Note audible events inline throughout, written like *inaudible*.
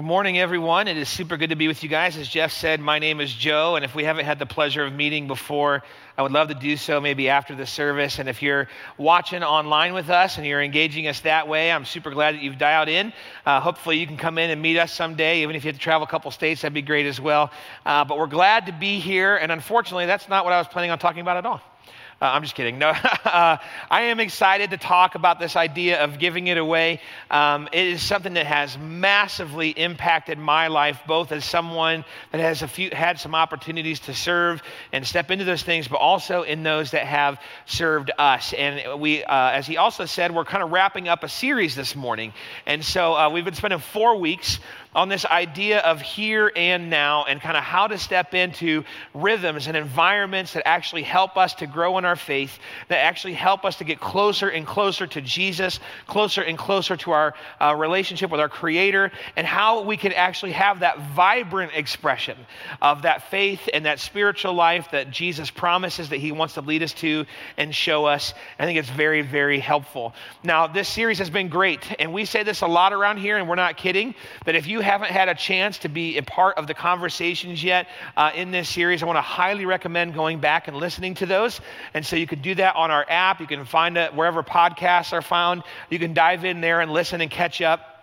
Good morning, everyone. It is super good to be with you guys. As Jeff said, my name is Joe, and if we haven't had the pleasure of meeting before, I would love to do so maybe after the service. And if you're watching online with us and you're engaging us that way, I'm super glad that you've dialed in. Uh, hopefully, you can come in and meet us someday, even if you have to travel a couple states, that'd be great as well. Uh, but we're glad to be here, and unfortunately, that's not what I was planning on talking about at all. Uh, I'm just kidding. No, *laughs* uh, I am excited to talk about this idea of giving it away. Um, it is something that has massively impacted my life, both as someone that has a few, had some opportunities to serve and step into those things, but also in those that have served us. And we, uh, as he also said, we're kind of wrapping up a series this morning. And so uh, we've been spending four weeks on this idea of here and now and kind of how to step into rhythms and environments that actually help us to grow in our faith, that actually help us to get closer and closer to Jesus, closer and closer to our uh, relationship with our Creator, and how we can actually have that vibrant expression of that faith and that spiritual life that Jesus promises that He wants to lead us to and show us. I think it's very, very helpful. Now, this series has been great, and we say this a lot around here, and we're not kidding, that if you haven't had a chance to be a part of the conversations yet uh, in this series, I want to highly recommend going back and listening to those. And so you can do that on our app. You can find it wherever podcasts are found. You can dive in there and listen and catch up.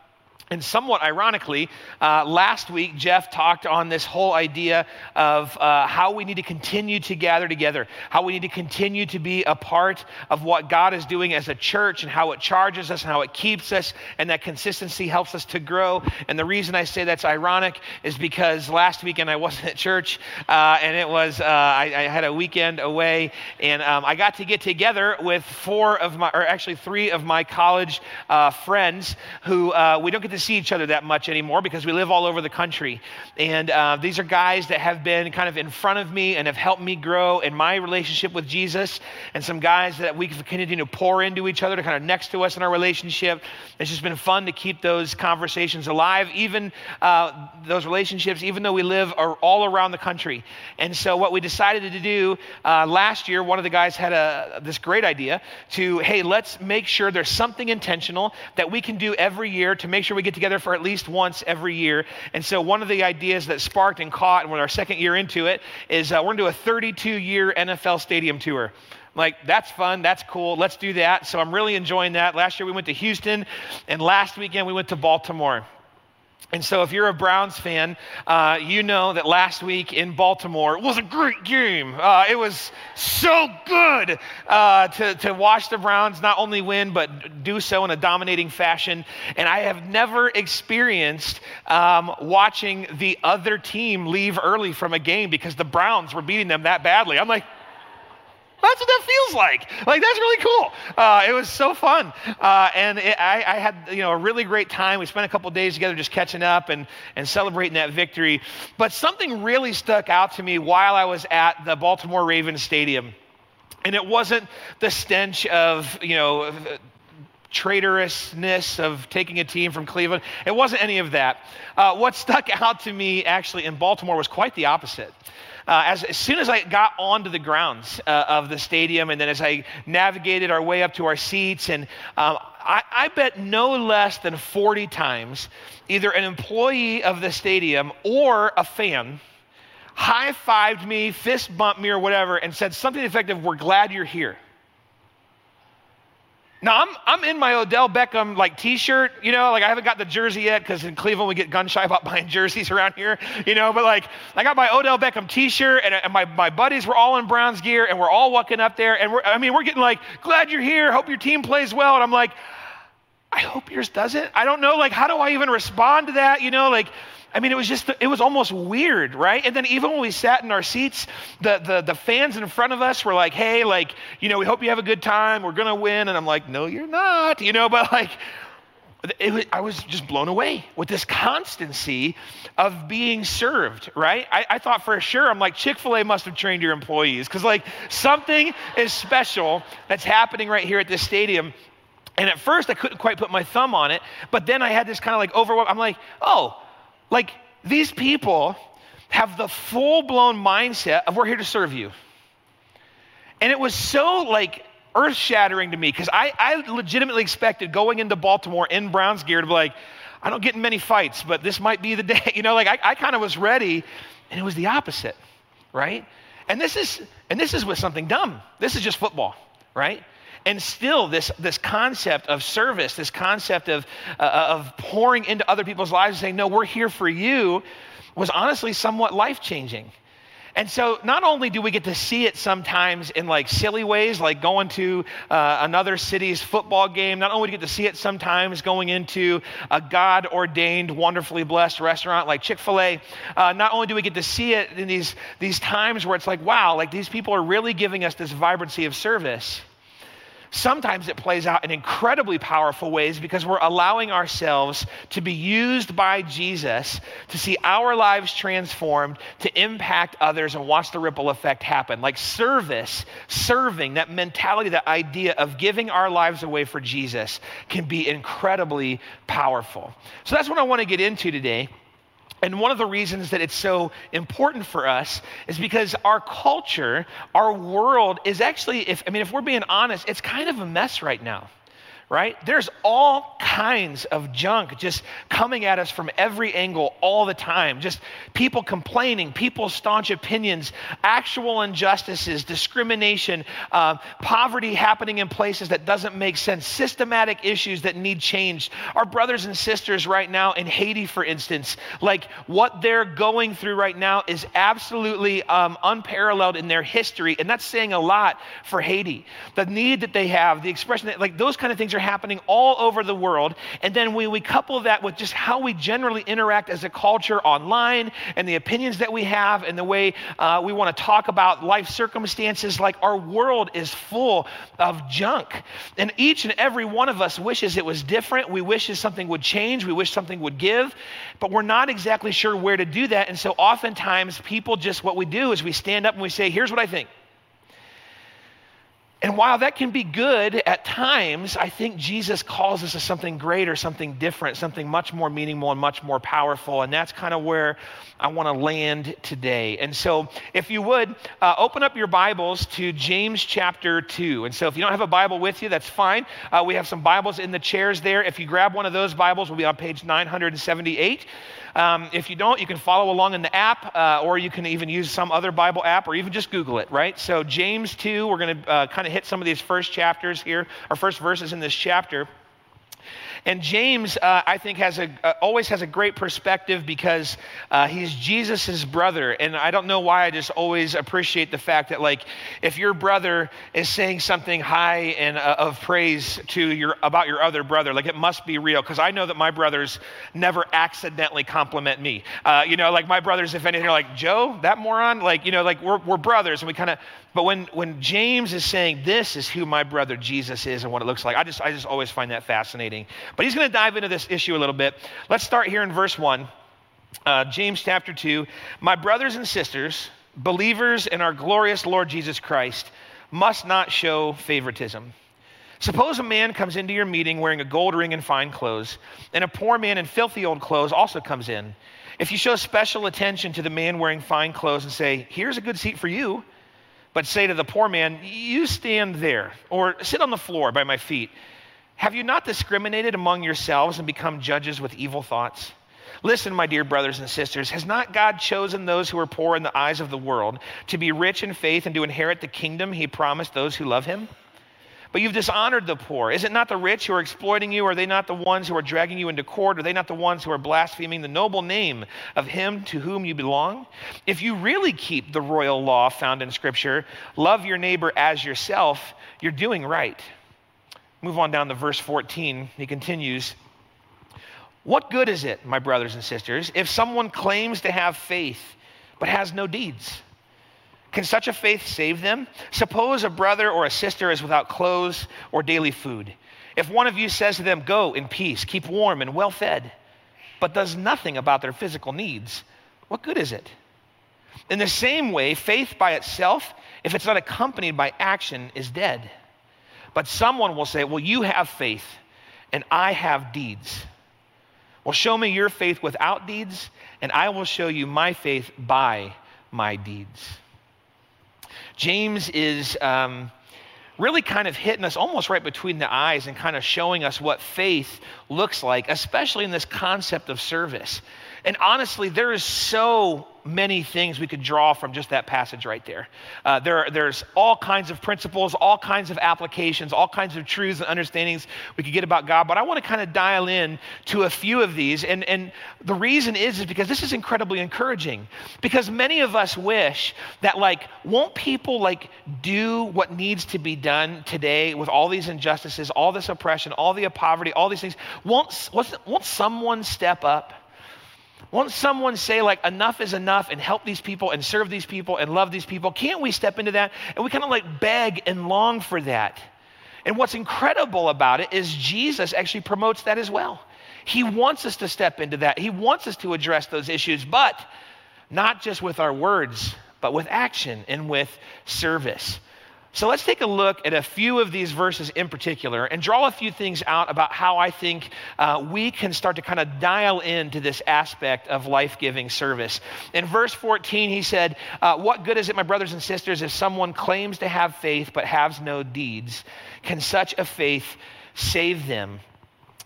And somewhat ironically, uh, last week Jeff talked on this whole idea of uh, how we need to continue to gather together, how we need to continue to be a part of what God is doing as a church, and how it charges us and how it keeps us, and that consistency helps us to grow. And the reason I say that's ironic is because last weekend I wasn't at church, uh, and it was uh, I, I, had a weekend away, and um, I got to get together with four of my, or actually three of my college uh, friends who uh, we don't get to to see each other that much anymore because we live all over the country. And uh, these are guys that have been kind of in front of me and have helped me grow in my relationship with Jesus, and some guys that we continue to pour into each other to kind of next to us in our relationship. It's just been fun to keep those conversations alive, even uh, those relationships, even though we live all around the country. And so, what we decided to do uh, last year, one of the guys had a, this great idea to, hey, let's make sure there's something intentional that we can do every year to make sure we get together for at least once every year. And so, one of the ideas that sparked and caught, and we're our second year into it, is uh, we're going to do a 32 year NFL stadium tour. Like that's fun that's cool let's do that. So i'm really enjoying that. Last year we went to houston and last weekend we went to baltimore and so, if you're a Browns fan, uh, you know that last week in Baltimore was a great game. Uh, it was so good uh, to, to watch the Browns not only win, but do so in a dominating fashion. And I have never experienced um, watching the other team leave early from a game because the Browns were beating them that badly. I'm like, that's what that feels like. Like that's really cool. Uh, it was so fun, uh, and it, I, I, had you know a really great time. We spent a couple days together just catching up and and celebrating that victory. But something really stuck out to me while I was at the Baltimore Ravens Stadium, and it wasn't the stench of you know traitorousness of taking a team from Cleveland. It wasn't any of that. Uh, what stuck *laughs* out to me actually in Baltimore was quite the opposite uh, as, as, soon as I got onto the grounds uh, of the stadium, and then as I navigated our way up to our seats, and um, I, I bet no less than 40 times either an employee of the stadium or a fan high fived me, fist bumped me, or whatever, and said something effective, We're glad you're here. Now I'm I'm in my Odell Beckham like T-shirt, you know, like I haven't got the jersey yet because in Cleveland we get gun shy about *laughs* buying jerseys around here, you know. But like I got my Odell Beckham T-shirt and, and my my buddies were all in Browns gear and we're all walking up there and we're I mean we're getting like glad you're here, hope your team plays well, and I'm like, I hope yours doesn't. I don't know, like how do I even respond to that, you know, like I mean, it was just, it was almost weird, right? And then even when we sat in our seats, the, the, the fans in front of us were like, hey, like, you know, we hope you have a good time. We're going to win. And I'm like, no, you're not, you know, *laughs* but like, was, I was just blown away with this constancy of being served, right? I, I thought for sure, I'm like, Chick fil A must have trained your employees because, like, something is special that's happening right here at this stadium. And at first, I couldn't quite put my thumb on it, but then I had this kind of like overwhelm. I'm like, oh, like, these people have the full blown mindset of we're here to serve you. And it was so like earth shattering to me because I, I legitimately expected going into Baltimore in Browns gear to be like, I don't get in many fights, but this might be the *laughs* day. You know, like I, I kind of was ready, and it was the opposite, right? And this is and this is with something dumb. This is just football, right? And still, this, this concept of service, this concept of, uh, of pouring into other people's lives and saying, No, we're here for you, was honestly somewhat life changing. And so, not only do we get to see it sometimes in like silly ways, like going to uh, another city's football game, not only do we get to see it sometimes going into a God ordained, wonderfully blessed restaurant like Chick fil A, uh, not only do we get to see it in these, these times where it's like, wow, like these people are really giving us this vibrancy of service. Sometimes it plays out in incredibly powerful ways because we're allowing ourselves to be used by Jesus to see our lives transformed, to impact others, and watch the ripple effect happen. Like service, serving, that mentality, that idea of giving our lives away for Jesus can be incredibly powerful. So that's what I want to get into today. And one of the reasons that it's so important for us is because our culture, our world is actually, if, I mean, if we're being honest, it's kind of a mess right now right? There's all kinds of junk just coming at us from every angle all the time. Just people complaining, people's staunch opinions, actual injustices, discrimination, uh, poverty happening in places that doesn't make sense, systematic issues that need changed. Our brothers and sisters right now in Haiti, for instance, like what they're going through right now is absolutely um, unparalleled in their history. And that's saying a lot for Haiti. The need that they have, the expression that, like, those kind of things are happening all over the world. And then we, we couple that with just how we generally interact as a culture online and the opinions that we have and the way uh, we want to talk about life circumstances. Like our world is full of junk. And each and every one of us wishes it was different. We wishes something would change. We wish something would give. But we're not exactly sure where to do that. And so oftentimes people just, what we do is we stand up and we say, here's what I think. And while that can be good at times, I think Jesus calls us to something greater, something different, something much more meaningful and much more powerful. And that's kind of where I want to land today. And so, if you would, uh, open up your Bibles to James chapter 2. And so, if you don't have a Bible with you, that's fine. Uh, we have some Bibles in the chairs there. If you grab one of those Bibles, we'll be on page 978. Um, if you don't, you can follow along in the app, uh, or you can even use some other Bible app, or even just Google it, right? So, James 2, we're going to uh, kind of hit some of these first chapters here, or first verses in this chapter. And James, uh, I think, has a, uh, always has a great perspective because uh, he's Jesus' brother. And I don't know why I just always appreciate the fact that, like, if your brother is saying something high and uh, of praise to your about your other brother, like it must be real. Because I know that my brothers never accidentally compliment me. Uh, you know, like my brothers, if anything, are like Joe, that moron. Like, you know, like we're we're brothers, and we kind of. But when when James is saying this is who my brother Jesus is and what it looks like, I just I just always find that fascinating. But he's going to dive into this issue a little bit. Let's start here in verse 1, uh, James chapter 2. My brothers and sisters, believers in our glorious Lord Jesus Christ, must not show favoritism. Suppose a man comes into your meeting wearing a gold ring and fine clothes, and a poor man in filthy old clothes also comes in. If you show special attention to the man wearing fine clothes and say, Here's a good seat for you, but say to the poor man, You stand there, or sit on the floor by my feet, have you not discriminated among yourselves and become judges with evil thoughts? Listen, my dear brothers and sisters, has not God chosen those who are poor in the eyes of the world to be rich in faith and to inherit the kingdom he promised those who love him? But you've dishonored the poor. Is it not the rich who are exploiting you? Are they not the ones who are dragging you into court? Are they not the ones who are blaspheming the noble name of him to whom you belong? If you really keep the royal law found in Scripture, love your neighbor as yourself, you're doing right. Move on down to verse 14. He continues What good is it, my brothers and sisters, if someone claims to have faith but has no deeds? Can such a faith save them? Suppose a brother or a sister is without clothes or daily food. If one of you says to them, Go in peace, keep warm and well fed, but does nothing about their physical needs, what good is it? In the same way, faith by itself, if it's not accompanied by action, is dead. But someone will say, Well, you have faith, and I have deeds. Well, show me your faith without deeds, and I will show you my faith by my deeds. James is um, really kind of hitting us almost right between the eyes and kind of showing us what faith looks like, especially in this concept of service. And honestly, there is so many things we could draw from just that passage right there. Uh, there there's all kinds of principles, all kinds of applications, all kinds of truths and understandings we could get about God. But I want to kind of dial in to a few of these. And, and the reason is, is because this is incredibly encouraging. Because many of us wish that, like, won't people, like, do what needs to be done today with all these injustices, all this oppression, all the poverty, all these things? Won't, won't someone step up? Won't someone say, like, enough is enough and help these people and serve these people and love these people? Can't we step into that? And we kind of like beg and long for that. And what's incredible about it is Jesus actually promotes that as well. He wants us to step into that, He wants us to address those issues, but not just with our words, but with action and with service. So let's take a look at a few of these verses in particular and draw a few things out about how I think uh, we can start to kind of dial into this aspect of life giving service. In verse 14, he said, uh, What good is it, my brothers and sisters, if someone claims to have faith but has no deeds? Can such a faith save them?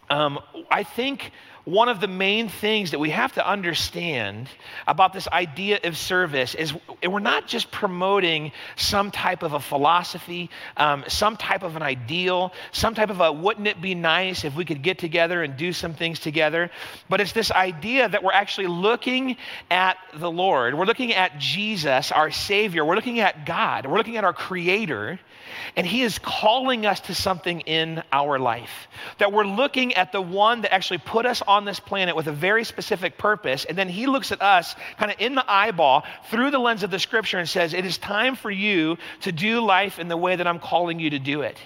Um, I think one of the main things that we have to understand about this idea of service is we're not just promoting some type of a philosophy, um, some type of an ideal, some type of a wouldn't it be nice if we could get together and do some things together, but it's this idea that we're actually looking at the Lord. We're looking at Jesus, our Savior. We're looking at God. We're looking at our Creator. And He is calling us to something in our life. That we're looking at the one that actually put us this planet with a very specific purpose. And then He looks at us kind of in the eyeball through the lens of the scripture and says, It is time for you to do life in the way that I'm calling you to do it.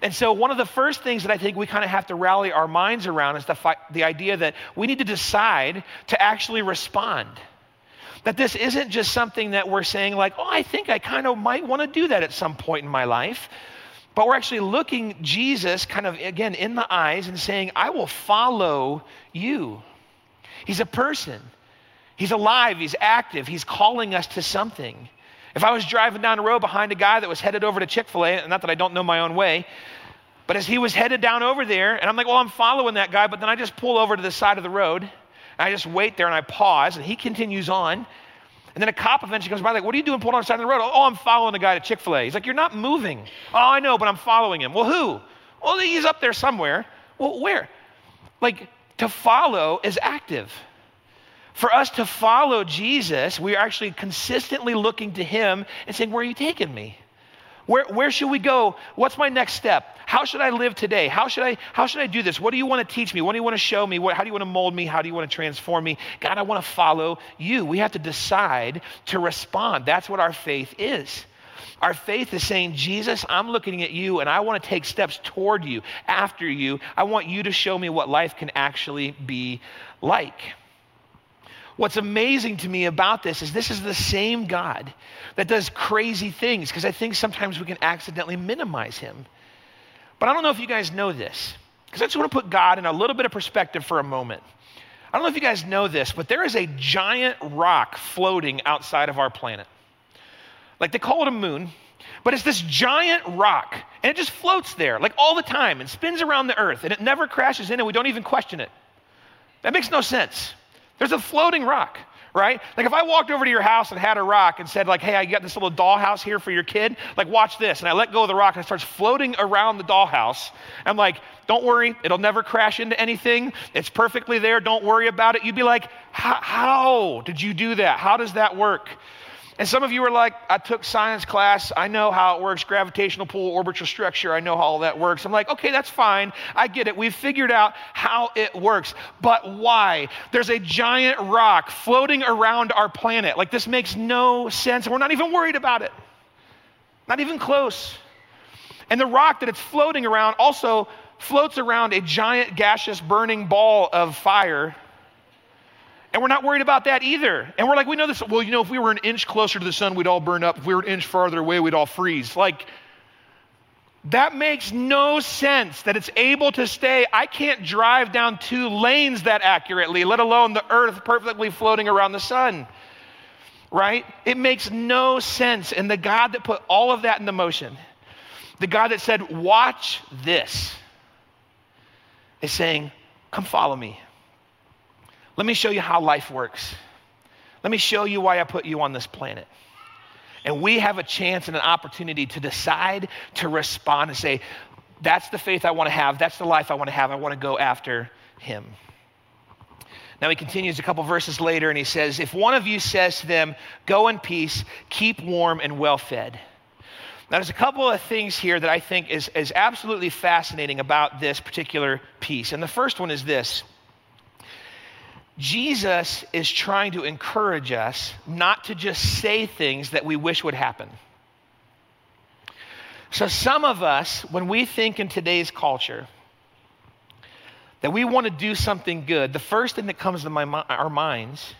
And so, one of the first things that I think we kind of have to rally our minds around is the, fi- the idea that we need to decide to actually respond. That this isn't just something that we're saying, like, oh, I think I kind of might want to do that at some point in my life. But we're actually looking Jesus kind of, again, in the eyes and saying, I will follow you. He's a person, he's alive, he's active, he's calling us to something. If I was driving down the road behind a guy that was headed over to Chick fil A, not that I don't know my own way, but as he was headed down over there, and I'm like, well, I'm following that guy, but then I just pull over to the side of the road and I just wait there and I pause, and he continues on. And then a cop eventually comes by, like, What are you doing pulling on the side of the road? Oh, I'm following a guy to Chick fil A. He's like, You're not moving. Oh, I know, but I'm following him. Well, who? Well, he's up there somewhere. Well, where? Like, to follow is active. For us to follow Jesus, we are actually consistently looking to him and saying, Where are you taking me? Where, where should we go? What's my next step? How should I live today? How should I, how should I do this? What do you want to teach me? What do you want to show me? What, how do you want to mold me? How do you want to transform me? God, I want to follow you. We have to decide to respond. That's what our faith is. Our faith is saying, Jesus, I'm looking at you and I want to take steps toward you, after you. I want you to show me what life can actually be like. What's amazing to me about this is this is the same God that does crazy things because I think sometimes we can accidentally minimize him. But I don't know if you guys know this because I just want to put God in a little bit of perspective for a moment. I don't know if you guys know this, but there is a giant rock floating outside of our planet. Like they call it a moon, but it's this giant rock and it just floats there like all the time and spins around the earth and it never crashes in and we don't even question it. That makes no sense. There's a floating rock, right? Like if I walked over to your house and had a rock and said, like, hey, I got this little dollhouse here for your kid, like, watch this. And I let go of the rock and it starts floating around the dollhouse. I'm like, don't worry, it'll never crash into anything. It's perfectly there. Don't worry about it. You'd be like, how did you do that? How does that work? And some of you are like, I took science class. I know how it works gravitational pull, orbital structure. I know how all that works. I'm like, okay, that's fine. I get it. We've figured out how it works. But why? There's a giant rock floating around our planet. Like, this makes no sense. We're not even worried about it, not even close. And the rock that it's floating around also floats around a giant gaseous burning ball of fire and we're not worried about that either. And we're like, we know this. Well, you know, if we were an inch closer to the sun, we'd all burn up. If we were an inch farther away, we'd all freeze. Like, that makes no sense that it's able to stay. I can't drive down two lanes that accurately, let alone the earth perfectly floating around the sun. Right? It makes no sense. And the God that put all of that into motion, The God that said, Watch this, is saying, Come follow me. Let me show you how life works. Let me show you why I put you on this planet. And we have a chance and an opportunity to decide to respond and say, That's the faith I want to have. That's the life I want to have. I want to go after him. Now he continues a couple verses later and he says, If one of you says to them, Go in peace, keep warm and well fed. Now, there's a couple of things here that I think is, is absolutely fascinating about this particular piece. And the first one is this Jesus is trying to encourage us not to just say things that we wish would happen. So, some of us, when we think in today's culture, that we want to do something good, the first thing that comes to my, our minds,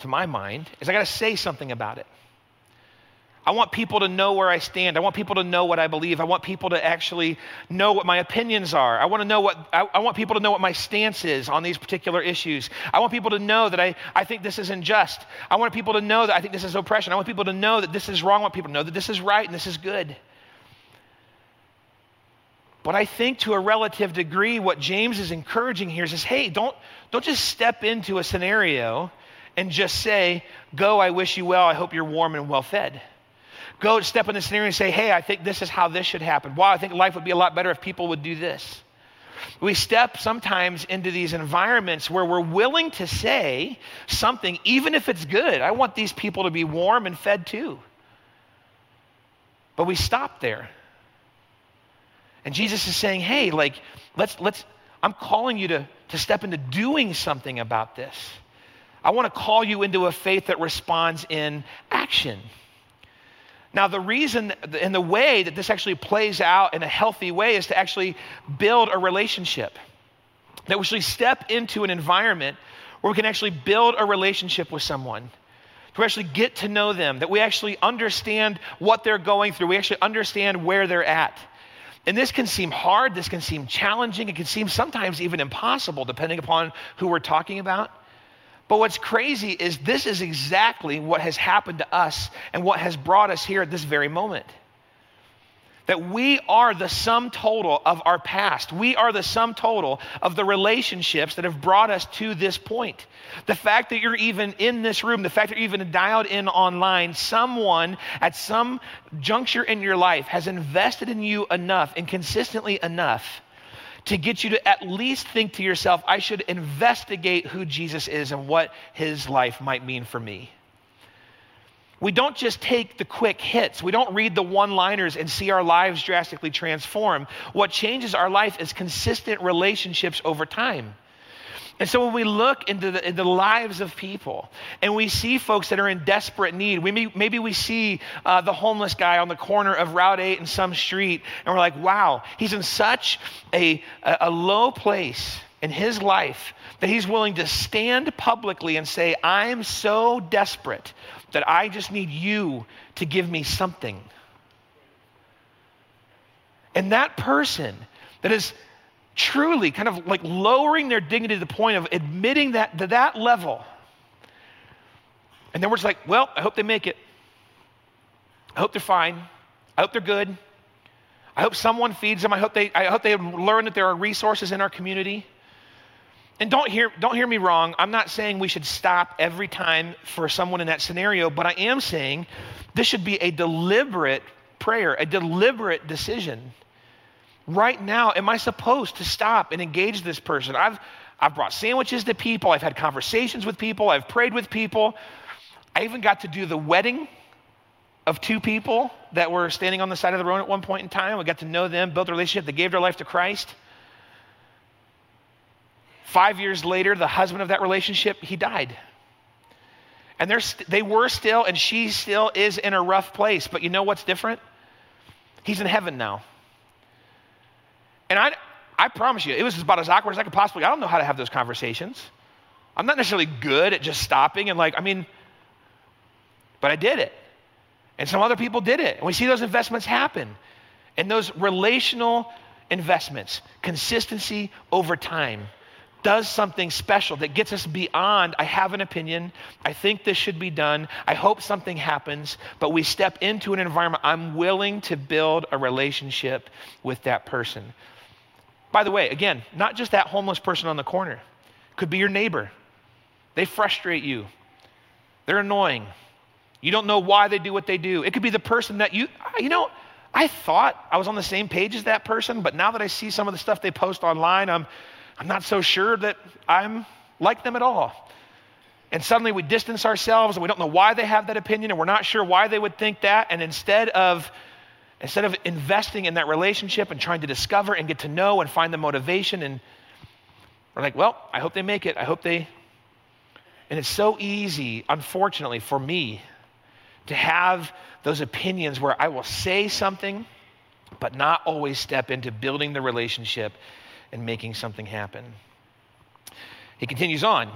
to my mind, is I got to say something about it. I want people to know where I stand. I want people to know what I believe. I want people to actually know what my opinions are. I want to know what I, I, want people to know what my stance is on these particular issues. I want people to know that I, I think this is unjust. I want people to know that I think this is oppression. I want people to know that this is wrong. I want people to know that this is right and this is good. But I think to a relative degree, what James is encouraging here is, hey, don't, don't just step into a scenario and just say, go, I wish you well, I hope you're warm and well fed. Go step in the scenario and say, hey, I think this is how this should happen. Wow, I think life would be a lot better if people would do this. We step sometimes into these environments where we're willing to say something, even if it's good. I want these people to be warm and fed too. But we stop there. And Jesus is saying, hey, like, let's, let's, I'm calling you to, to step into doing something about this. I want to call you into a faith that responds in action. Now, the reason and the way that this actually plays out in a healthy way is to actually build a relationship. That we actually step into an environment where we can actually build a relationship with someone, to actually get to know them, that we actually understand what they're going through, we actually understand where they're at. And this can seem hard, this can seem challenging, it can seem sometimes even impossible, depending upon who we're talking about. But what's crazy is this is exactly what has happened to us and what has brought us here at this very moment that we are the sum total of our past. We are the sum total of the relationships that have brought us to this point. The fact that you're even in this room, the fact that you're even dialed in online, someone at some juncture in your life has invested in you enough and consistently enough to get you to at least think to yourself, I should investigate who Jesus is and what his life might mean for me we don't just take the quick hits. We don't read the one liners and see our lives drastically transform. What changes our life is consistent relationships over time. And so when we look into the, into the, lives of people and we see folks that are in desperate need, we may, maybe we see uh, the homeless guy on the corner of Route 8 in some street, and we're like, wow, he's in such a, a, low place in his life that he's willing to stand publicly and say, I'm so desperate that I just need you to give me something. And that person that is truly kind of like lowering their dignity to the point of admitting that to that level. And then we're just like, well, I hope they make it. I hope they're fine. I hope they're good. I hope someone feeds them. I hope they, I hope they learn that there are resources in our community. And don't hear, don't hear me wrong. I'm not saying we should stop every time for someone in that scenario, but I am saying this should be a deliberate prayer, a deliberate decision. Right now, am I supposed to stop and engage this person? I've, I've brought sandwiches to people, I've had conversations with people, I've prayed with people. I even got to do the wedding of two people that were standing on the side of the road at one point in time. We got to know them, built a relationship, they gave their life to Christ. Five years later, the husband of that relationship, he died. And they're st- they were still, and she still is in a rough place. But you know what's different? He's in heaven now. And I, I promise you, it was about as awkward as I could possibly. I don't know how to have those conversations. I'm not necessarily good at just stopping and like, I mean, but I did it. And some other people did it. And we see those investments happen. And those relational investments, consistency over time does something special that gets us beyond, I have an opinion, I think this should be done, I hope something happens, but we step into an environment, I'm willing to build a relationship with that person. By the way, again, not just that homeless person on the corner, could be your neighbor. They frustrate you, they're annoying. You don't know why they do what they do. It could be the person that you, you know, I thought I was on the same page as that person, but now that I see some of the stuff they post online, I'm, I'm not so sure that I'm like them at all. And suddenly we distance ourselves and we don't know why they have that opinion and we're not sure why they would think that. And instead of instead of investing in that relationship and trying to discover and get to know and find the motivation and we're like, well, I hope they make it. I hope they and it's so easy, unfortunately, for me to have those opinions where I will say something, but not always step into building the relationship and making something happen. He continues on.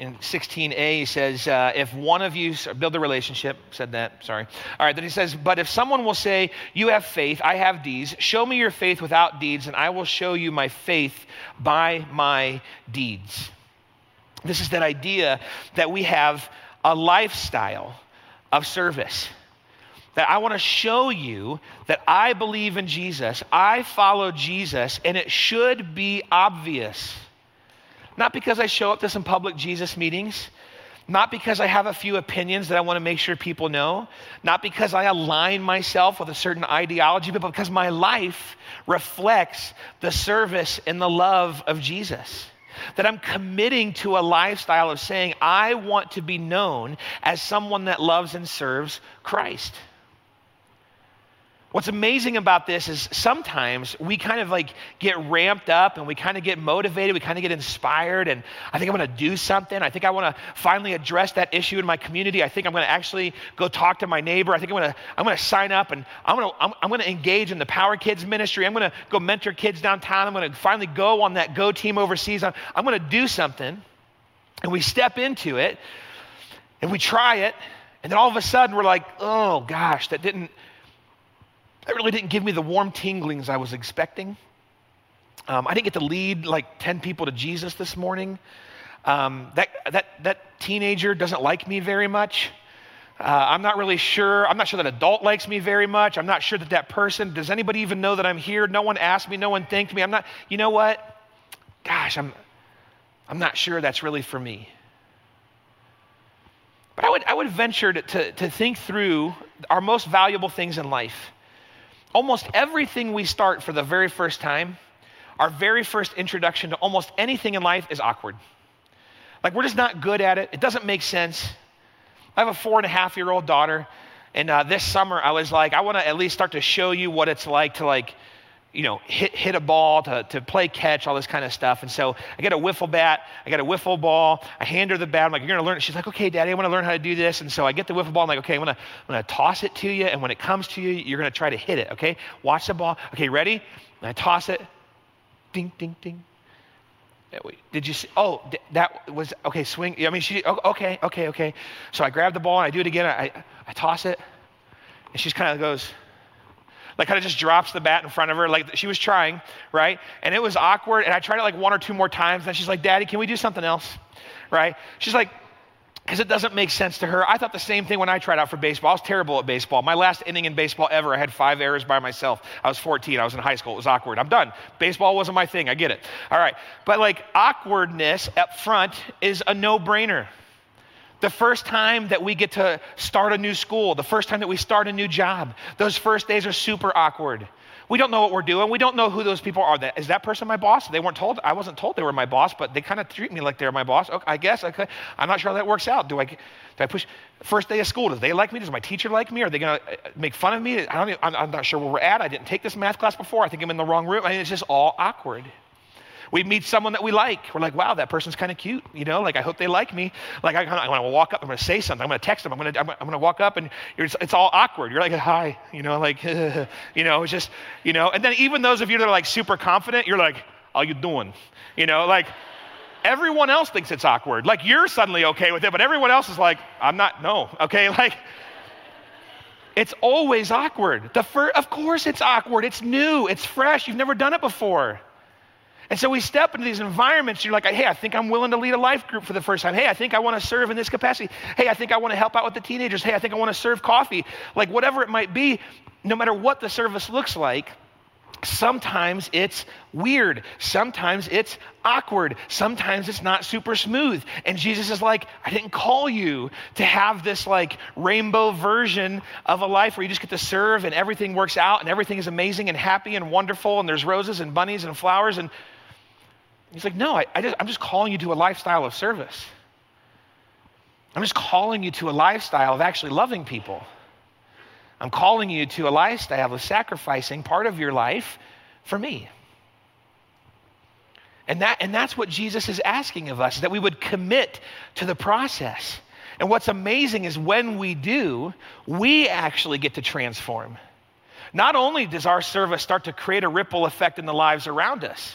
In 16a, he says, uh, if one of you, build a relationship, said that, sorry. All right, then he says, but if someone will say, You have faith, I have deeds, show me your faith without deeds, and I will show you my faith by my deeds. This is that idea that we have a lifestyle of service that I want to show you that I believe in Jesus, I follow Jesus, and it should be obvious. Not because I show up to some public Jesus meetings, not because I have a few opinions that I want to make sure people know, not because I align myself with a certain ideology, but because my life reflects the service and the love of Jesus. That I'm committing to a lifestyle of saying, I want to be known as someone that loves and serves Christ. What's amazing about this is sometimes we kind of like get ramped up and we kind of get motivated, we kind of get inspired, and I think I'm to do something. I think I want to finally address that issue in my community. I think I'm going to actually go talk to my neighbor. I think I'm going to I'm to sign up and I'm going to I'm, I'm to engage in the Power Kids ministry. I'm going to go mentor kids downtown. I'm going to finally go on that go team overseas. I'm, I'm going to do something, and we step into it, and we try it, and then all of a sudden we're like, oh gosh, that didn't that really didn't give me the warm tinglings I was expecting. Um, I didn't get to lead like 10 people to Jesus this morning. Um, that, that, that teenager doesn't like me very much. Uh, I'm not really sure. I'm not sure that adult likes me very much. I'm not sure that that person, does anybody even know that I'm here? No one asked me. No one thanked me. I'm not, you know what? Gosh, I'm, I'm not sure that's really for me. But I would, I would venture to, to, to think through our most valuable things in life almost everything we start for the very first time, our very first introduction to almost anything in life is awkward. Like we're just not good at it. It doesn't make sense. I have a four and a half year old daughter, and uh, this summer I was like, I want to at least start to show you what it's like to like you know, hit, hit a ball, to, to play catch, all this kind of stuff. And so I get a wiffle bat, I get a wiffle ball, I hand her the bat. I'm like, you're going to learn it. She's like, okay, daddy, I want to learn how to do this. And so I get the wiffle ball. I'm like, okay, I'm going to I'm gonna toss it to you. And when it comes to you, you're going to try to hit it, okay? Watch the ball. Okay, ready? And I toss it. Ding, ding, ding. Did you see? Oh, that was, okay, swing. I mean, she, okay, okay, okay. So I grab the ball and I do it again. I, I toss it. And she kind of goes, like kind of just drops the bat in front of her like she was trying right and it was awkward and i tried it like one or two more times and she's like daddy can we do something else right she's like because it doesn't make sense to her. I thought the same thing when I tried out for baseball. I was terrible at baseball. My last inning in baseball ever, I had five errors by myself. I was 14. I was in high school. It was awkward. I'm done. Baseball wasn't my thing. I get it. All right. But like awkwardness up front is a no brainer. The first time that we get to start a new school, the first time that we start a new job, those first days are super awkward. We don't know what we're doing. We don't know who those people are. Is that person my boss? They weren't told. I wasn't told they were my boss, but they kind of treat me like they're my boss. Okay, I guess. Okay. I'm not sure how that works out. Do I, do I push? First day of school, do they like me? Does my teacher like me? Are they going to uh, make fun of me? I don't, I'm, I'm not sure where we're at. I didn't take this math class before. I think I'm in the wrong room. I mean, it's just all awkward. We meet someone that we like. We're like, wow, that person's kind of cute. You know, like I hope they like me. Like I, I want to walk up. I'm going to say something. I'm going to text them. I'm going to I'm, going to walk up, and it's all awkward. You're like, hi. You know, like, *laughs* you know, it's just, you know. And then even those of you that are like super confident, you're like, how you doing? You know, like everyone else thinks it's awkward. Like you're suddenly okay with it, but everyone else is like, I'm not. No. *laughs* Okay. Like. It's always awkward. The fir- of course, it's awkward. It's new. It's fresh. You've never done it before. And so we step into these environments, you're like, hey, I think I'm willing to lead a life group for the first time. Hey, I think I want to serve in this capacity. Hey, I think I want to help out with the teenagers. Hey, I think I want to serve coffee. Like, whatever it might be, no matter what the service looks like, Sometimes it's weird. Sometimes it's awkward. Sometimes it's not super smooth. And Jesus is like, I didn't call you to have this like rainbow version of a life where you just get to serve and everything works out and everything is amazing and happy and wonderful and there's roses and bunnies and flowers. And he's like, No, I, I just, I'm just calling you to a lifestyle of service. I'm just calling you to a lifestyle of actually loving people. I'm calling you to a lifestyle of sacrificing part of your life for me. And, that, and that's what Jesus is asking of us, that we would commit to the process. And what's amazing is when we do, we actually get to transform. Not only does our service start to create a ripple effect in the lives around us,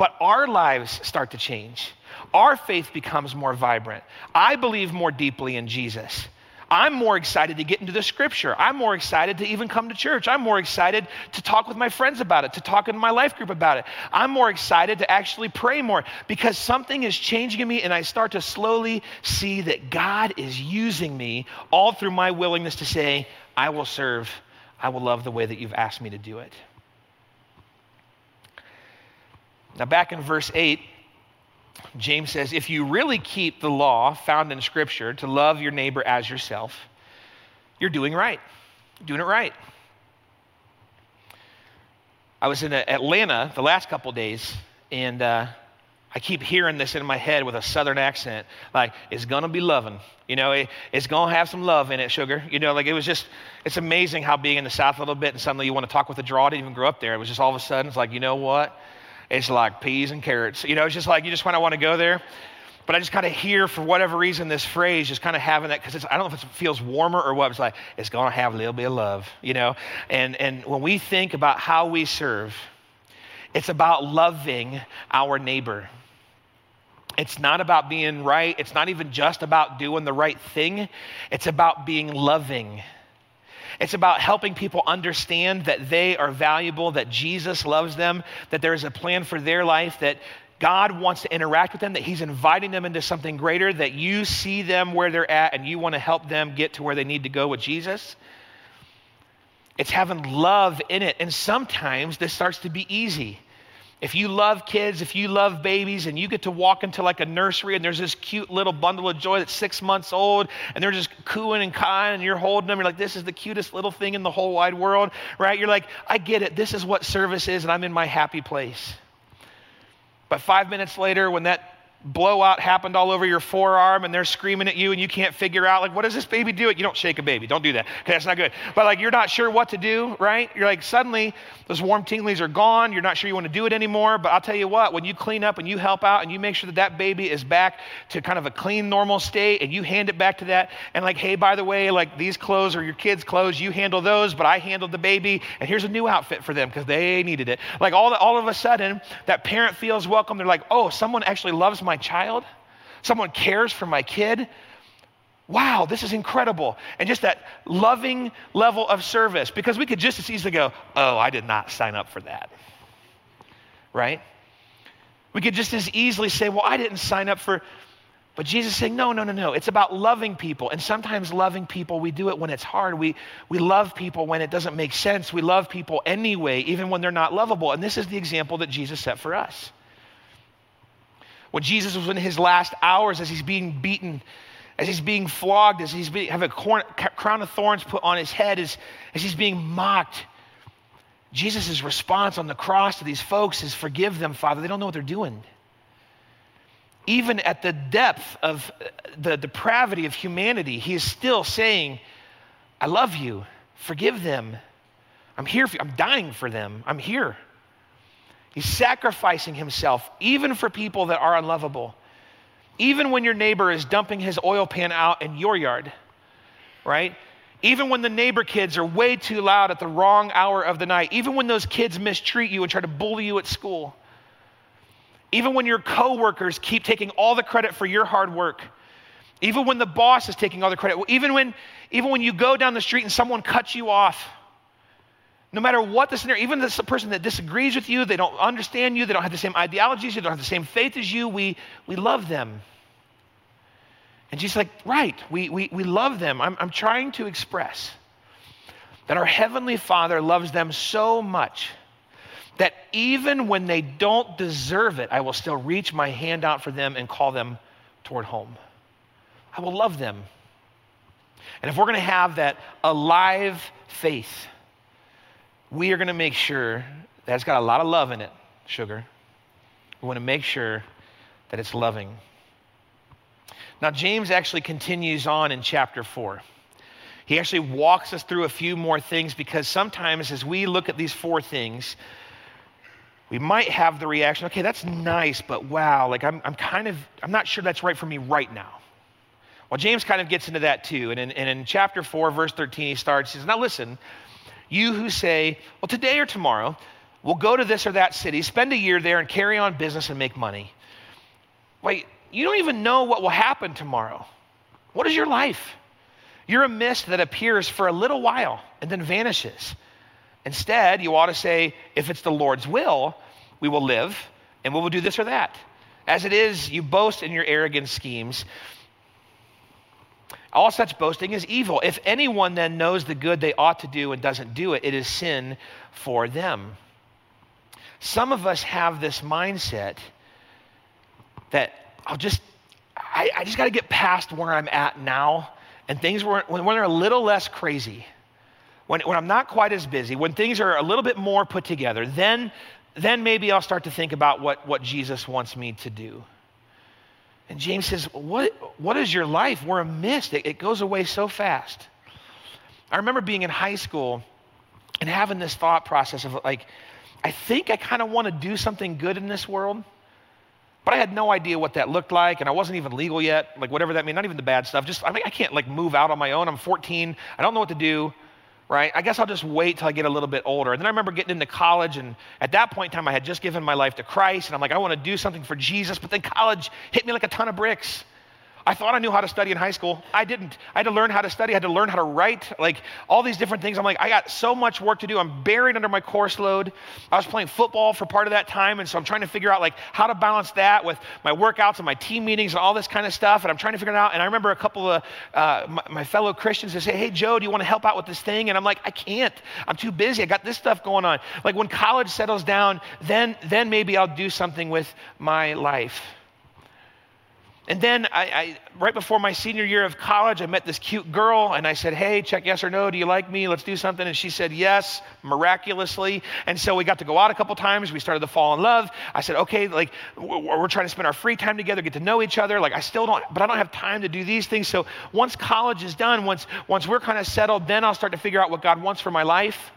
but our lives start to change. Our faith becomes more vibrant. I believe more deeply in Jesus. I'm more excited to get into the scripture. I'm more excited to even come to church. I'm more excited to talk with my friends about it, to talk in my life group about it. I'm more excited to actually pray more because something is changing in me and I start to slowly see that God is using me all through my willingness to say, I will serve, I will love the way that you've asked me to do it. Now, back in verse 8, James says, if you really keep the law found in Scripture to love your neighbor as yourself, you're doing right. You're doing it right. I was in Atlanta the last couple days, and uh, I keep hearing this in my head with a southern accent, like, it's gonna be loving. You know, it, it's gonna have some love in it, sugar. You know, like it was just, it's amazing how being in the South a little bit and suddenly you want to talk with a draw. I didn't even grow up there. It was just all of a sudden, it's like, you know what? It's like peas and carrots. You know, it's just like you just kind of want to go there. But I just kind of hear, for whatever reason, this phrase just kind of having that because I don't know if it feels warmer or what. It's like it's going to have a little bit of love, you know. And and when we think about how we serve, it's about loving our neighbor. It's not about being right. It's not even just about doing the right thing. It's about being loving. It's about helping people understand that they are valuable, that Jesus loves them, that there is a plan for their life, that God wants to interact with them, that He's inviting them into something greater, that you see them where they're at and you want to help them get to where they need to go with Jesus. It's having love in it. And sometimes this starts to be easy. If you love kids, if you love babies, and you get to walk into like a nursery and there's this cute little bundle of joy that's six months old, and they're just cooing and cawing, and you're holding them, you're like, this is the cutest little thing in the whole wide world, right? You're like, I get it. This is what service is, and I'm in my happy place. But five minutes later, when that blowout happened all over your forearm and they're screaming at you and you can't figure out like what does this baby do? It you don't shake a baby. Don't do that. Okay that's not good. But like you're not sure what to do right? You're like suddenly those warm tinglies are gone. You're not sure you want to do it anymore. But i'll tell you what when you clean up and you help out and you make sure that that baby is back to kind of a clean normal state and you hand it back to that and like hey by the way like these clothes are your kids clothes you handle those but i handled the baby and here's a new outfit for them because they needed it like all, all of a sudden that parent feels welcome. They're like oh someone actually loves my my child, someone cares for my kid. Wow, this is incredible. And just that loving level of service, because we could just as easily go, oh, I did not sign up for that. Right? We could just as easily say, well, I didn't sign up for. But Jesus is saying, no, no, no, no. It's about loving people. And sometimes loving people, we do it when it's hard. We, we love people when it doesn't make sense. We love people anyway, even when they're not lovable. And this is the example that Jesus set for us. When Jesus was in his last hours as he's being beaten, as he's being flogged, as he's being, have a crown of thorns put on his head, as, as he's being mocked, Jesus' response on the cross to these folks is, Forgive them, Father. They don't know what they're doing. Even at the depth of uh, the depravity of humanity, he is still saying, I love you. Forgive them. I'm here for you. I'm dying for them. I'm here. He's sacrificing himself, even for people that are unlovable. Even when your neighbor is dumping his oil pan out in your yard, right? Even when the neighbor kids are way too loud at the wrong hour of the night, even when those kids mistreat you and try to bully you at school, even when your coworkers keep taking all the credit for your hard work, even when the boss is taking all the credit, even when, even when you go down the street and someone cuts you off, no matter what the scenario, even the person that disagrees with you, they don't understand you, they don't have the same ideologies, they don't have the same faith as you, we, we love them. And she's like, right, we, we, we love them. I'm, I'm trying to express that our Heavenly Father loves them so much that even when they don't deserve it, I will still reach my hand out for them and call them toward home. I will love them. And if we're going to have that alive faith, we are going to make sure that it's got a lot of love in it, sugar. We want to make sure that it's loving. Now, James actually continues on in chapter 4. He actually walks us through a few more things because sometimes as we look at these four things, we might have the reaction, okay, that's nice, but wow, like I'm, I'm kind of, I'm not sure that's right for me right now. Well, James kind of gets into that too. And in, and in chapter 4, verse 13, he starts, he says, Now listen, you who say, well, today or tomorrow, we'll go to this or that city, spend a year there, and carry on business and make money. Wait, you don't even know what will happen tomorrow. What is your life? You're a mist that appears for a little while and then vanishes. Instead, you ought to say, if it's the Lord's will, we will live and we will do this or that. As it is, you boast in your arrogant schemes. All such boasting is evil. If anyone then knows the good they ought to do and doesn't do it, it is sin for them. Some of us have this mindset that I'll just, I, I just got to get past where I'm at now, and things were, when, when they're a little less crazy, when, when I'm not quite as busy, when things are a little bit more put together, then, then maybe I'll start to think about what, what Jesus wants me to do. And James says, What, what is your life? We're a mist. It, it goes away so fast. I remember being in high school and having this thought process of like, I think I kind of want to do something good in this world, but I had no idea what that looked like, and I wasn't even legal yet, like whatever that means, not even the bad stuff. Just, I mean, I can't like move out on my own. I'm 14. I don't know what to do right? I guess I'll just wait till I get a little bit older. And then I remember getting into college, and at that point in time, I had just given my life to Christ, and I'm like, I want to do something for Jesus. But then college hit me like a ton of bricks. I thought I knew how to study in high school. I didn't. I had to learn how to study. I had to learn how to write, like all these different things. I'm like, I got so much work to do. I'm buried under my course load. I was playing football for part of that time, and so I'm trying to figure out like how to balance that with my workouts and my team meetings and all this kind of stuff. And I'm trying to figure it out. And I remember a couple of uh, my, my, fellow Christians that say, "Hey, Joe, do you want to help out with this thing?" And I'm like, I can't. I'm too busy. I got this stuff going on. Like when college settles down, then then maybe I'll do something with my life. And then I, I, right before my senior year of college, I met this cute girl and I said, Hey, check yes or no. Do you like me? Let's do something. And she said yes, miraculously. And so we got to go out a couple times. We started to fall in love. I said, Okay, like we're trying to spend our free time together, get to know each other. Like I still don't, but I don't have time to do these things. So once college is done, once, once we're kind of settled, then I'll start to figure out what God wants for my life.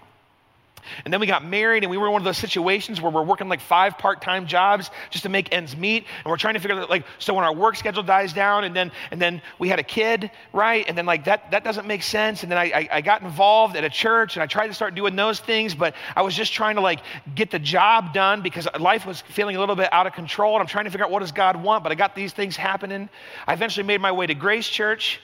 And then we got married, and we were in one of those situations where we're working like five part time jobs just to make ends meet. And we're trying to figure out, like, so when our work schedule dies down, and then, and then we had a kid, right? And then, like, that, that doesn't make sense. And then I, I, I got involved at a church, and I tried to start doing those things, but I was just trying to, like, get the job done because life was feeling a little bit out of control. And I'm trying to figure out what does God want, but I got these things happening. I eventually made my way to Grace Church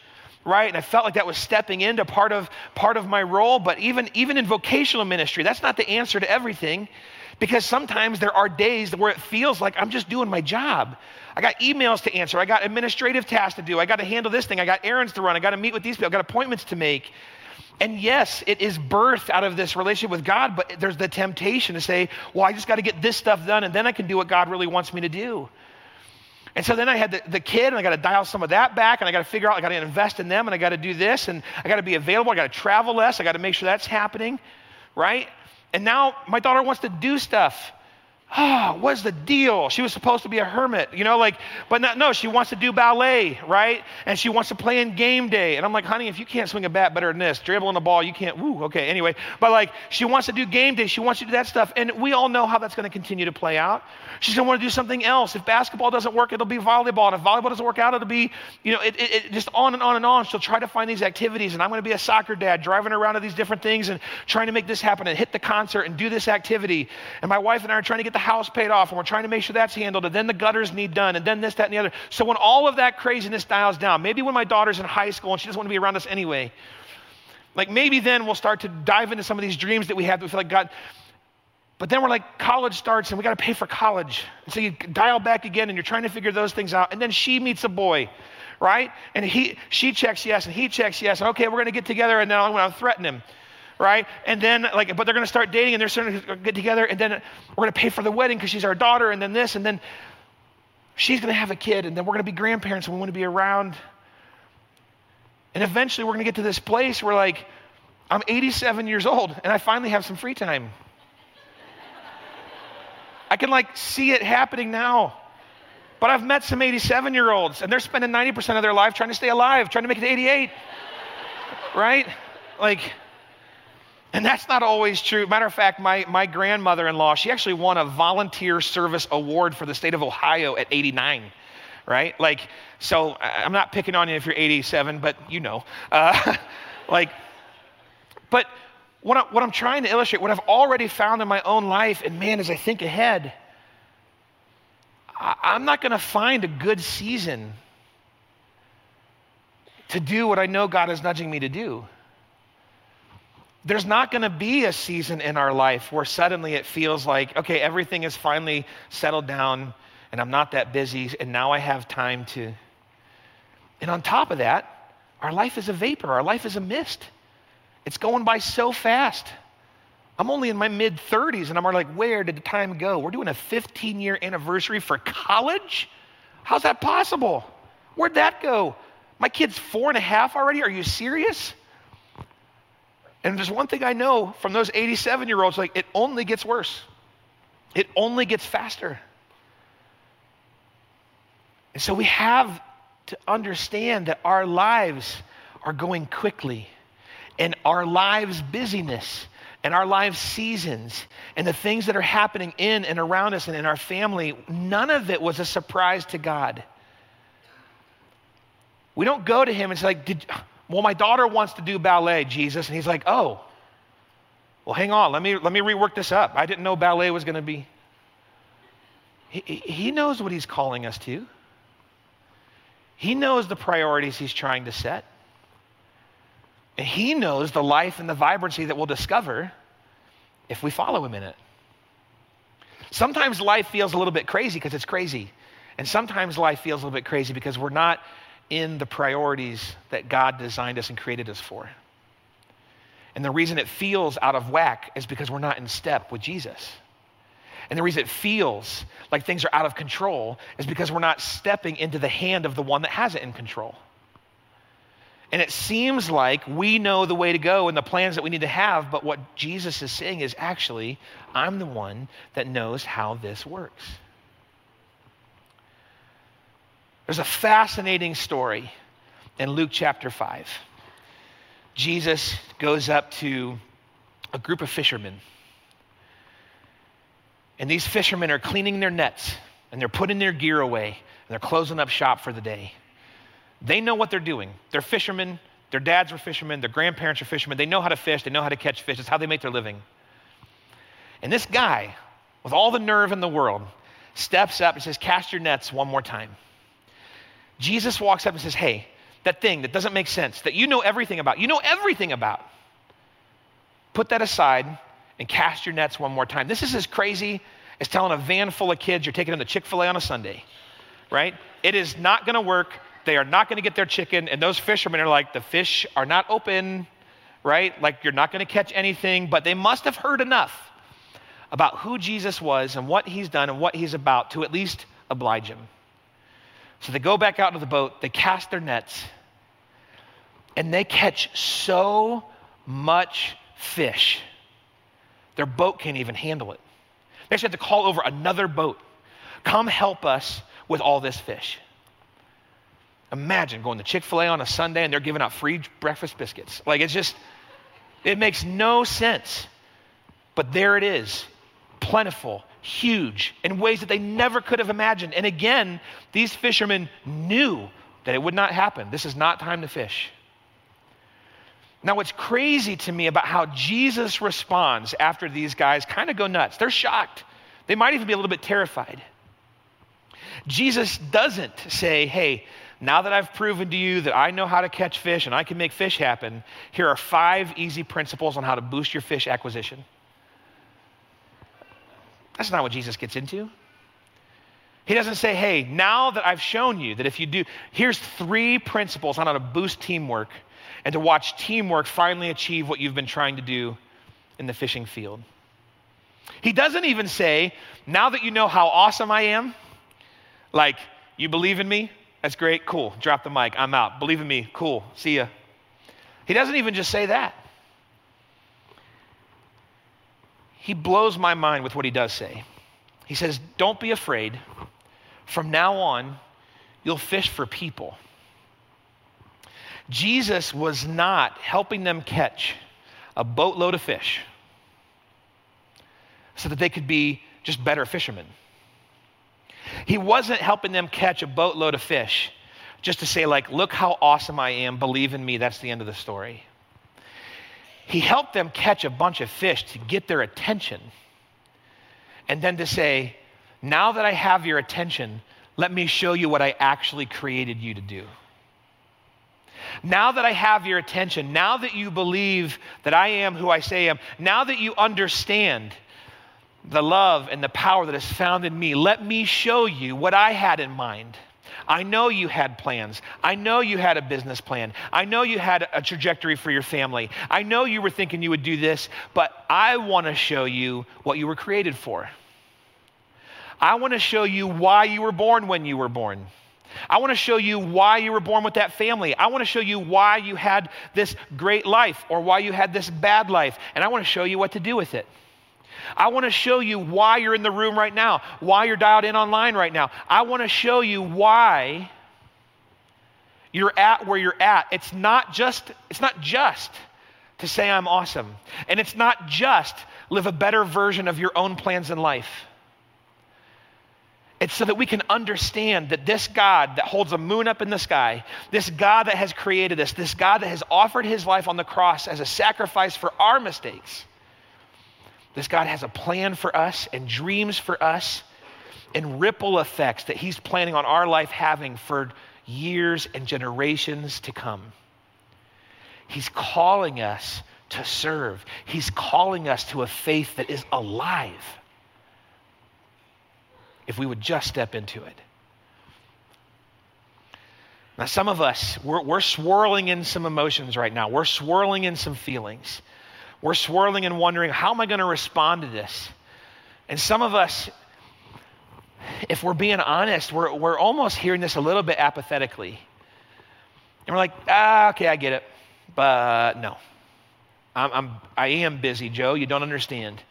right? And I felt like that was stepping into part of part of my role. But even even in vocational ministry, that's not the answer to everything. Because sometimes there are days where it feels like I'm just doing my job. I got emails to answer. I got administrative tasks to do. I got to handle this thing. I got errands to run. I got to meet with these people. I got appointments to make. And yes, it is birthed out of this relationship with God, but there's the temptation to say, well, I just got to get this stuff done and then I can do what God really wants me to do. And so then I had the, the kid, and I got to dial some of that back, and I got to figure out, I got to invest in them, and I got to do this, and I got to be available, I got to travel less, I got to make sure that's happening, right? And now my daughter wants to do stuff oh, what's the deal? She was supposed to be a hermit, you know, like, but not, no, she wants to do ballet, right? And she wants to play in game day. And I'm like, honey, if you can't swing a bat better than this, dribbling the ball, you can't, woo, okay, anyway. But like, she wants to do game day, she wants to do that stuff. And we all know how that's going to continue to play out. She's going to want to do something else. If basketball doesn't work, it'll be volleyball. And if volleyball doesn't work out, it'll be, you know, it, it, it just on and on and on. She'll try to find these activities. And I'm going to be a soccer dad, driving around to these different things and trying to make this happen and hit the concert and do this activity. And my wife and I are trying to get the house paid off and we're trying to make sure that's handled, and then the gutters need done, and then this, that, and the other. So when all of that craziness dials down, maybe when my daughter's in high school and she doesn't want to be around us anyway, Like maybe then we'll start to dive into some of these dreams that we have that we feel like God. But then we're like, college starts and we got to pay for college. And so you dial back again and you're trying to figure those things out. And then she meets a boy, right? And he, she checks yes and he checks yes. And okay, we're going to get together and then I'm going to threaten him, right? And then like, but they're going to start dating and they're starting to get together and then we're going to pay for the wedding because she's our daughter and then this and then she's going to have a kid and then we're going to be grandparents and we want to be around and eventually we're going to get to this place where, like, I'm 87 years old and I finally have some free time. I can, like, see it happening now. But I've met some 87 year olds and they're spending 90% of their life trying to stay alive, trying to make it to 88. right? Like, and that's not always true. Matter of fact, my, my grandmother in law, she actually won a volunteer service award for the state of Ohio at 89 right? Like, so I'm not picking on you if you're 87, but you know. Uh, *laughs* like, but what, I, what I'm trying to illustrate, what I've already found in my own life, and man, as I think ahead, I, I'm not going to find a good season to do what I know God is nudging me to do. There's not going to be a season in our life where suddenly it feels like, okay, everything is finally settled down and I'm not that busy, and now I have time to. And on top of that, our life is a vapor, our life is a mist. It's going by so fast. I'm only in my mid 30s, and I'm like, where did the time go? We're doing a 15 year anniversary for college? How's that possible? Where'd that go? My kid's four and a half already? Are you serious? And there's one thing I know from those 87 year olds like, it only gets worse, it only gets faster. And so we have to understand that our lives are going quickly, and our lives' busyness, and our lives' seasons, and the things that are happening in and around us and in our family, none of it was a surprise to God. We don't go to Him and say, like, Did, well, my daughter wants to do ballet, Jesus. And He's like, oh, well, hang on, let me, let me rework this up. I didn't know ballet was going to be. He, he knows what He's calling us to. He knows the priorities he's trying to set. And he knows the life and the vibrancy that we'll discover if we follow him in it. Sometimes life feels a little bit crazy because it's crazy. And sometimes life feels a little bit crazy because we're not in the priorities that God designed us and created us for. And the reason it feels out of whack is because we're not in step with Jesus. And the reason it feels like things are out of control is because we're not stepping into the hand of the one that has it in control. And it seems like we know the way to go and the plans that we need to have, but what Jesus is saying is actually, I'm the one that knows how this works. There's a fascinating story in Luke chapter 5. Jesus goes up to a group of fishermen and these fishermen are cleaning their nets and they're putting their gear away and they're closing up shop for the day. They know what they're doing. They're fishermen. Their dads were fishermen. Their grandparents are fishermen. They know how to fish. They know how to catch fish. It's how they make their living. And this guy, with all the nerve in the world, steps up and says, Cast your nets one more time. Jesus walks up and says, Hey, that thing that doesn't make sense, that you know everything about, you know everything about, put that aside and cast your nets one more time. This is as crazy as telling a van full of kids you're taking them to Chick fil A on a Sunday, right? It is not gonna work. They are not gonna get their chicken. And those fishermen are like, the fish are not open, right? Like you're not gonna catch anything, but they must have heard enough about who Jesus was and what he's done and what he's about to at least oblige him. So they go back out to the boat, they cast their nets, and they catch so much fish their boat can't even handle it. They actually have to call over another boat. Come help us with all this fish. Imagine going to Chick fil A on a Sunday and they're giving out free breakfast biscuits. Like, it's just, it makes no sense. But there it is plentiful, huge, in ways that they never could have imagined. And again, these fishermen knew that it would not happen. This is not time to fish. Now, what's crazy to me about how Jesus responds after these guys kind of go nuts, they're shocked. They might even be a little bit terrified. Jesus doesn't say, hey, now that I've proven to you that I know how to catch fish and I can make fish happen, here are five easy principles on how to boost your fish acquisition. That's not what Jesus gets into. He doesn't say, hey, now that I've shown you that if you do, here's three principles on how to boost teamwork and to watch teamwork finally achieve what you've been trying to do in the fishing field. He doesn't even say, now that you know how awesome I am, like, you believe in me? That's great, cool. Drop the mic, I'm out. Believe in me, cool, see ya. He doesn't even just say that. He blows my mind with what he does say. He says, Don't be afraid. From now on, you'll fish for people. Jesus was not helping them catch a boatload of fish so that they could be just better fishermen. He wasn't helping them catch a boatload of fish just to say, like, look how awesome I am, believe in me, that's the end of the story. He helped them catch a bunch of fish to get their attention and then to say, now that I have your attention, let me show you what I actually created you to do. Now that I have your attention, now that you believe that I am who I say I am, now that you understand the love and the power that is found in me, let me show you what I had in mind. I know you had plans. I know you had a business plan. I know you had a trajectory for your family. I know you were thinking you would do this, but I want to show you what you were created for. I want to show you why you were born when you were born. I want to show you why you were born with that family. I want to show you why you had this great life or why you had this bad life. And I want to show you what to do with it. I want to show you why you're in the room right now, why you're dialed in online right now. I want to show you why you're at where you're at. It's not just it's not just to say I'm awesome. And it's not just live a better version of your own plans in life. It's so that we can understand that this God that holds a moon up in the sky, this God that has created us, this God that has offered his life on the cross as a sacrifice for our mistakes, this God has a plan for us and dreams for us and ripple effects that he's planning on our life having for years and generations to come. He's calling us to serve, he's calling us to a faith that is alive if we would just step into it. Now, some of us, we're, we're swirling in some emotions right now. We're swirling in some feelings. We're swirling and wondering, how am I going to respond to this? And some of us, if we're being honest, we're, we're almost hearing this a little bit apathetically. And we're like, ah, okay, I get it. But no, I'm, I'm, I am busy, Joe. You don't understand.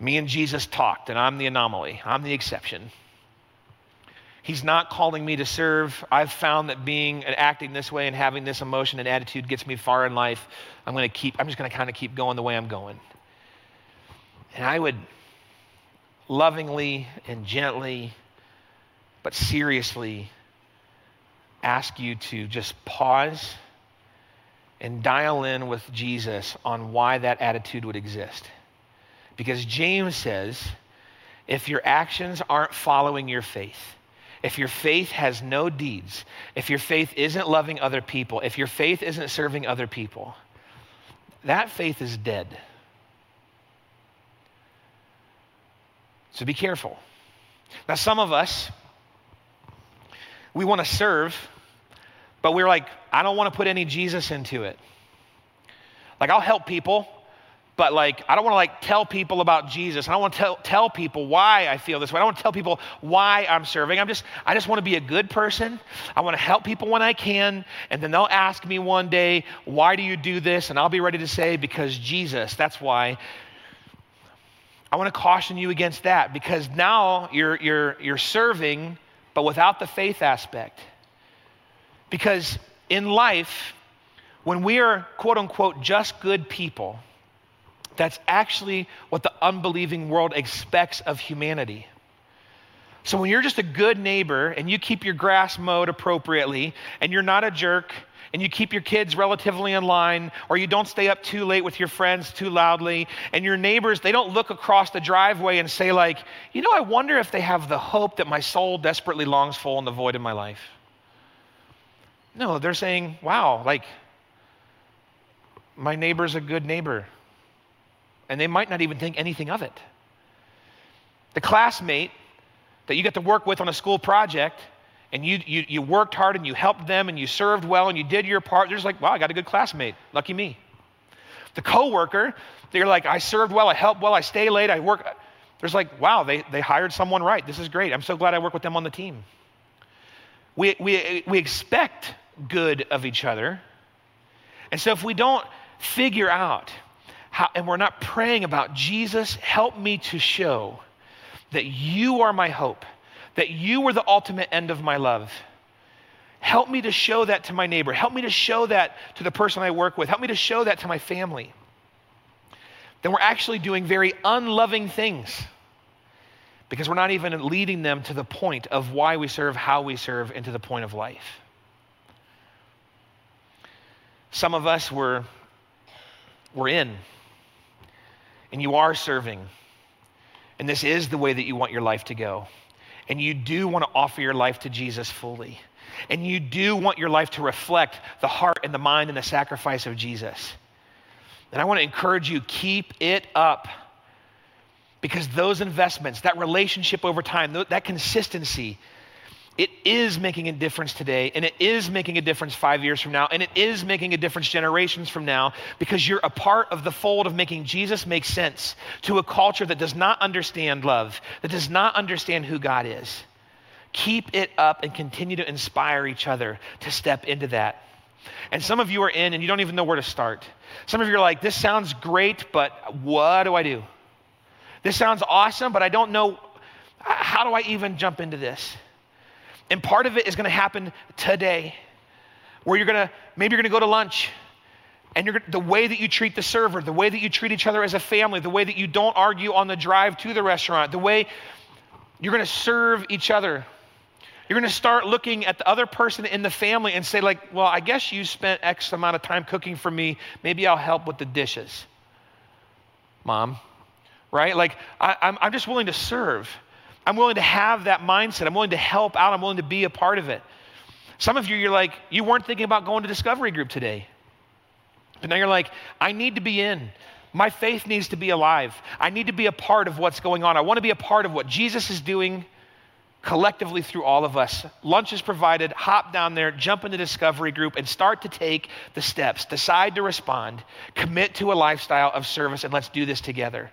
Me and Jesus talked, and I'm the anomaly, I'm the exception. He's not calling me to serve. I've found that being and acting this way and having this emotion and attitude gets me far in life. I'm going to keep, I'm just going to kind of keep going the way I'm going. And I would lovingly and gently, but seriously, ask you to just pause and dial in with Jesus on why that attitude would exist. Because James says, if your actions aren't following your faith, if your faith has no deeds, if your faith isn't loving other people, if your faith isn't serving other people, that faith is dead. So be careful. Now, some of us, we want to serve, but we're like, I don't want to put any Jesus into it. Like, I'll help people, but like i don't want to like tell people about jesus. I don't want to tell, tell people why i feel this way. I don't want to tell people why i'm serving. I'm just i just want to be a good person. I want to help people when i can and then they'll ask me one day why do you do this? And i'll be ready to say because jesus. That's why. I want to caution you against that because now you're you're you're serving but without the faith aspect. Because in life when we are quote unquote just good people that's actually what the unbelieving world expects of humanity. So when you're just a good neighbor and you keep your grass mowed appropriately and you're not a jerk and you keep your kids relatively in line or you don't stay up too late with your friends too loudly and your neighbors they don't look across the driveway and say like, "You know, I wonder if they have the hope that my soul desperately longs for in the void of my life." No, they're saying, wow, like, my neighbor's a good neighbor. And they might not even think anything of it. The classmate that you get to work with on a school project, and you, you, you worked hard and you helped them and you served well and you did your part, they're just like, wow, I got a good classmate. Lucky me. The coworker, they're like, I served well, I helped well, I stay late, I work. There's like, wow, they, they hired someone right. This is great. I'm so glad I work with them on the team. We, we, we expect good of each other. And so if we don't figure out how, and we're not praying about, Jesus, help me to show that you are my hope, that you are the ultimate end of my love. Help me to show that to my neighbor. Help me to show that to the person I work with. Help me to show that to my family. Then we're actually doing very unloving things because we're not even leading them to the point of why we serve, how we serve, and to the point of life. Some of us were, were in, and you are serving, and this is the way that you want your life to go. And you do want to offer your life to Jesus fully. And you do want your life to reflect the heart and the mind and the sacrifice of Jesus. And I want to encourage you keep it up because those investments, that relationship over time, that consistency, it is making a difference today, and it is making a difference five years from now, and it is making a difference generations from now because you're a part of the fold of making Jesus make sense to a culture that does not understand love, that does not understand who God is. Keep it up and continue to inspire each other to step into that. And some of you are in and you don't even know where to start. Some of you are like, this sounds great, but what do I do? This sounds awesome, but I don't know how do I even jump into this? And part of it is going to happen today, where you're going to maybe you're going to go to lunch, and you're the way that you treat the server, the way that you treat each other as a family, the way that you don't argue on the drive to the restaurant, the way you're going to serve each other. You're going to start looking at the other person in the family and say, like, well, I guess you spent X amount of time cooking for me. Maybe I'll help with the dishes. Mom, right? Like, I, I'm, I'm just willing to serve. I'm willing to have that mindset. I'm willing to help out. I'm willing to be a part of it. Some of you, you're like, you weren't thinking about going to Discovery Group today. But now you're like, I need to be in. My faith needs to be alive. I need to be a part of what's going on. I want to be a part of what Jesus is doing collectively through all of us. Lunch is provided. Hop down there, jump in the discovery group, and start to take the steps. Decide to respond, commit to a lifestyle of service, and let's do this together.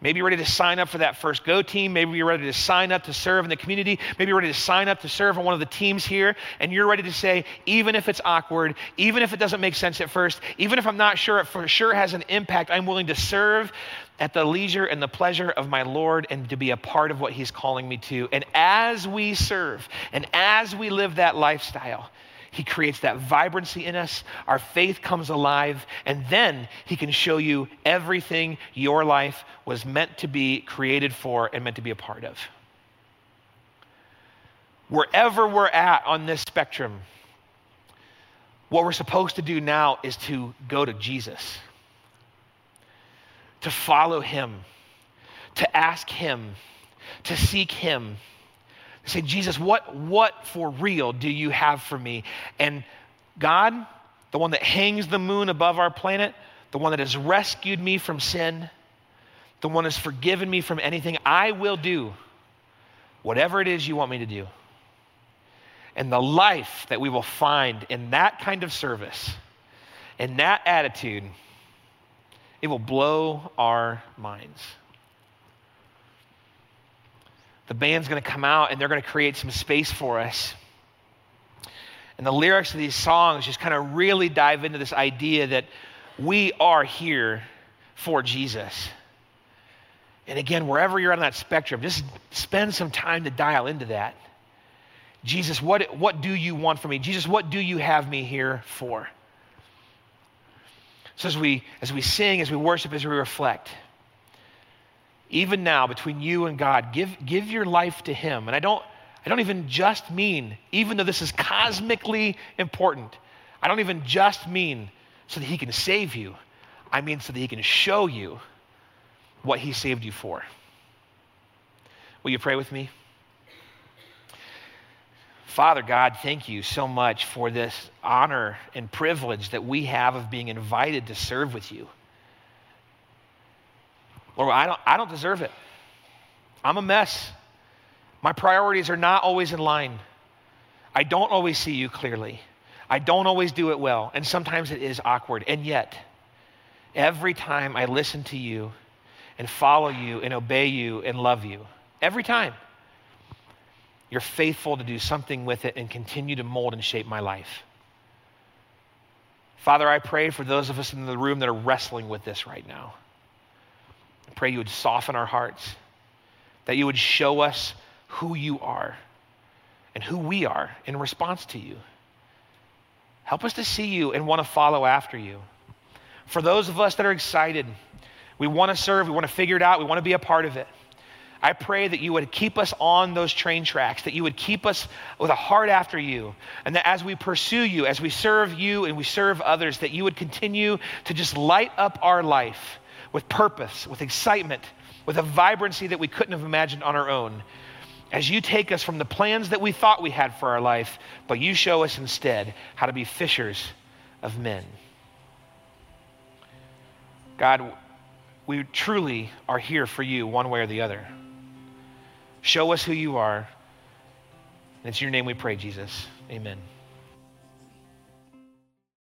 Maybe you're ready to sign up for that first Go team. Maybe you're ready to sign up to serve in the community. Maybe you're ready to sign up to serve on one of the teams here. And you're ready to say, even if it's awkward, even if it doesn't make sense at first, even if I'm not sure it for sure has an impact, I'm willing to serve at the leisure and the pleasure of my Lord and to be a part of what He's calling me to. And as we serve and as we live that lifestyle, he creates that vibrancy in us. Our faith comes alive, and then He can show you everything your life was meant to be created for and meant to be a part of. Wherever we're at on this spectrum, what we're supposed to do now is to go to Jesus, to follow Him, to ask Him, to seek Him say, Jesus, what, what for real do you have for me? And God, the one that hangs the moon above our planet, the one that has rescued me from sin, the one has forgiven me from anything, I will do whatever it is you want me to do. And the life that we will find in that kind of service, in that attitude, it will blow our minds the band's going to come out and they're going to create some space for us. And the lyrics of these songs just kind of really dive into this idea that we are here for Jesus. And again, wherever you're on that spectrum, just spend some time to dial into that. Jesus, what, what do you want from me? Jesus, what do you have me here for? So as we as we sing, as we worship, as we reflect, even now between you and God, give, give your life to Him. And I don't, I don't even just mean, even though this is cosmically important, I don't even just mean so that He can save you. I mean so that He can show you what He saved you for. Will you pray with me? Father God, thank you so much for this honor and privilege that we have of being invited to serve with you. Lord, I don't, I don't deserve it. I'm a mess. My priorities are not always in line. I don't always see you clearly. I don't always do it well. And sometimes it is awkward. And yet, every time I listen to you and follow you and obey you and love you, every time, you're faithful to do something with it and continue to mold and shape my life. Father, I pray for those of us in the room that are wrestling with this right now. I pray you would soften our hearts, that you would show us who you are and who we are in response to you. Help us to see you and want to follow after you. For those of us that are excited, we want to serve, we want to figure it out, we want to be a part of it. I pray that you would keep us on those train tracks, that you would keep us with a heart after you, and that as we pursue you, as we serve you and we serve others, that you would continue to just light up our life with purpose, with excitement, with a vibrancy that we couldn't have imagined on our own. As you take us from the plans that we thought we had for our life, but you show us instead how to be fishers of men. God, we truly are here for you one way or the other. Show us who you are. And it's your name we pray, Jesus. Amen.